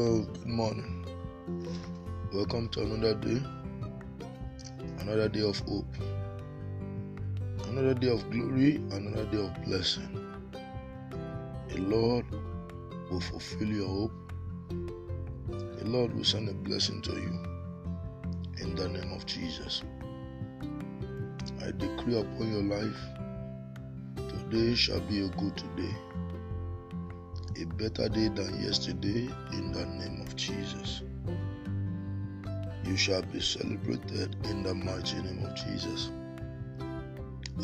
Oh, good morning. Welcome to another day, another day of hope, another day of glory, another day of blessing. The Lord will fulfill your hope. The Lord will send a blessing to you in the name of Jesus. I decree upon your life today shall be a good day a better day than yesterday in the name of Jesus. You shall be celebrated in the mighty name of Jesus.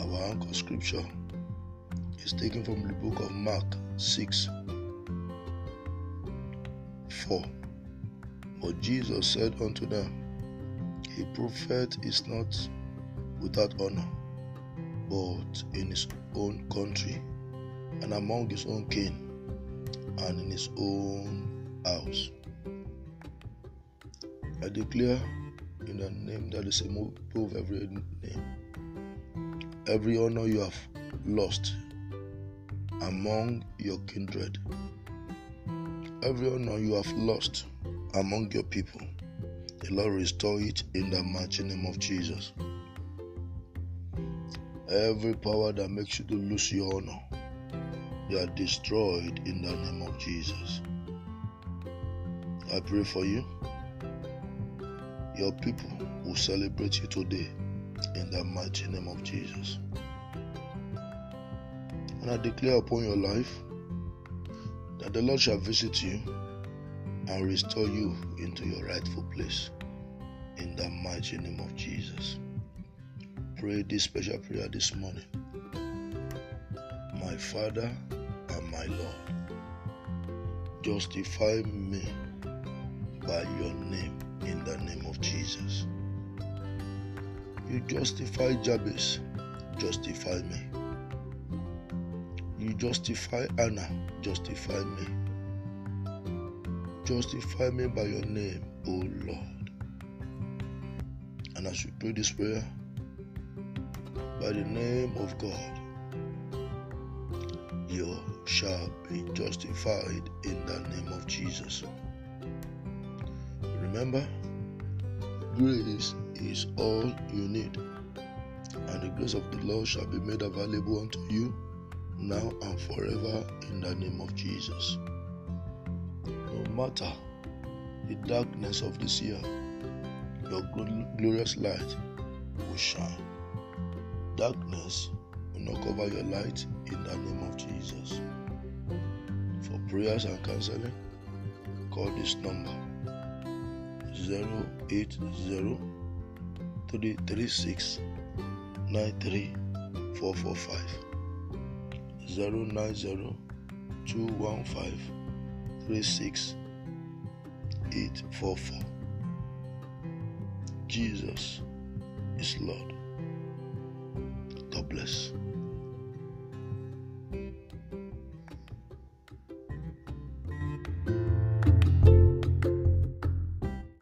Our anchor scripture is taken from the book of Mark 6 4. But Jesus said unto them, A prophet is not without honor, but in his own country and among his own kin and in his own house. I declare in the name that is above every name, every honor you have lost among your kindred, every honor you have lost among your people, the Lord restore it in the mighty name of Jesus. Every power that makes you to lose your honor, they are destroyed in the name of Jesus. I pray for you. Your people will celebrate you today in the mighty name of Jesus. And I declare upon your life that the Lord shall visit you and restore you into your rightful place in the mighty name of Jesus. Pray this special prayer this morning. My Father my Lord, justify me by your name in the name of Jesus. You justify Jabez, justify me. You justify Anna, justify me. Justify me by your name, O Lord. And as you pray this prayer, by the name of God, shall be justified in the name of Jesus. Remember, grace is all you need, and the grace of the Lord shall be made available unto you now and forever in the name of Jesus. No matter the darkness of this year, your glorious light will shine. Darkness will not cover your light in the name of Jesus. For prayers and counseling, call this number 080 336 93445 090 215 36 844. Jesus is Lord. God bless.